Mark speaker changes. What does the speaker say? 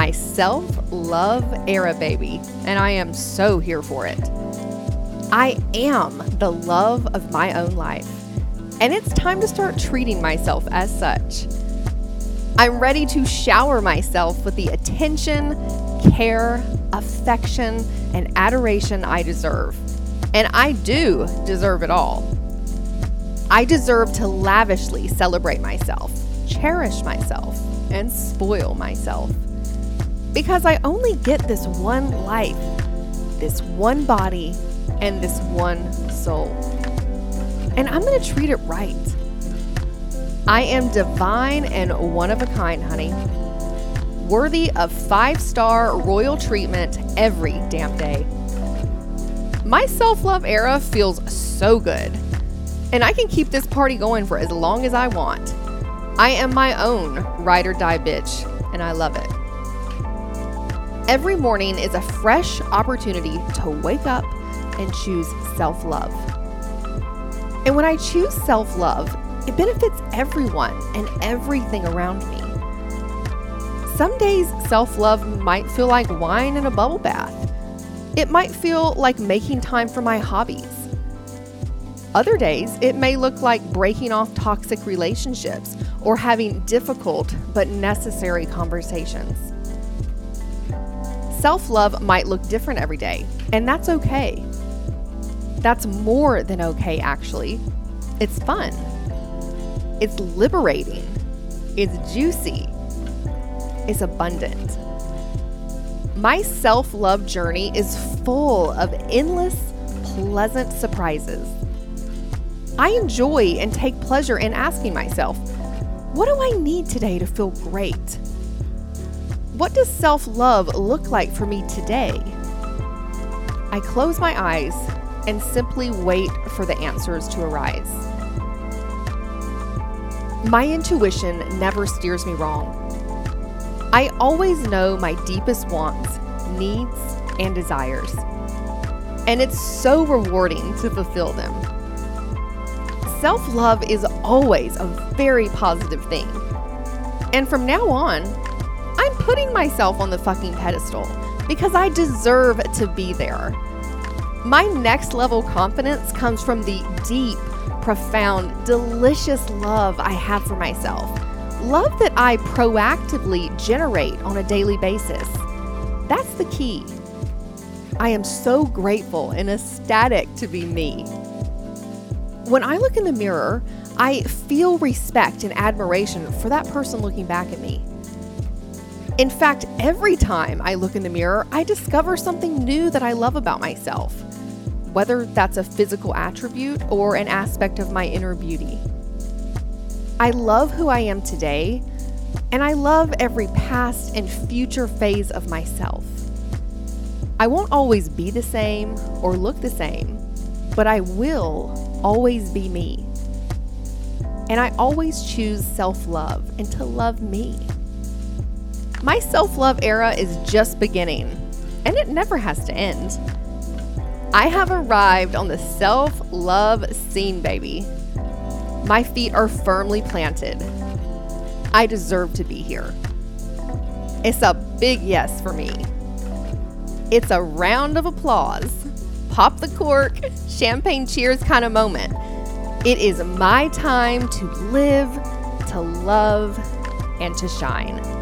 Speaker 1: my self love era, baby, and I am so here for it. I am the love of my own life, and it's time to start treating myself as such. I'm ready to shower myself with the attention, care, affection, and adoration I deserve. And I do deserve it all. I deserve to lavishly celebrate myself, cherish myself, and spoil myself. Because I only get this one life, this one body, and this one soul. And I'm going to treat it right. I am divine and one of a kind, honey. Worthy of five star royal treatment every damn day. My self love era feels so good, and I can keep this party going for as long as I want. I am my own ride or die bitch, and I love it. Every morning is a fresh opportunity to wake up and choose self love. And when I choose self love, it benefits everyone and everything around me. Some days, self love might feel like wine in a bubble bath. It might feel like making time for my hobbies. Other days, it may look like breaking off toxic relationships or having difficult but necessary conversations. Self love might look different every day, and that's okay. That's more than okay, actually. It's fun, it's liberating, it's juicy, it's abundant. My self love journey is full of endless, pleasant surprises. I enjoy and take pleasure in asking myself, what do I need today to feel great? What does self love look like for me today? I close my eyes and simply wait for the answers to arise. My intuition never steers me wrong. I always know my deepest wants, needs, and desires. And it's so rewarding to fulfill them. Self love is always a very positive thing. And from now on, I'm putting myself on the fucking pedestal because I deserve to be there. My next level confidence comes from the deep, profound, delicious love I have for myself. Love that I proactively generate on a daily basis. That's the key. I am so grateful and ecstatic to be me. When I look in the mirror, I feel respect and admiration for that person looking back at me. In fact, every time I look in the mirror, I discover something new that I love about myself whether that's a physical attribute or an aspect of my inner beauty. I love who I am today, and I love every past and future phase of myself. I won't always be the same or look the same, but I will always be me. And I always choose self love and to love me. My self love era is just beginning, and it never has to end. I have arrived on the self love scene, baby. My feet are firmly planted. I deserve to be here. It's a big yes for me. It's a round of applause, pop the cork, champagne cheers kind of moment. It is my time to live, to love, and to shine.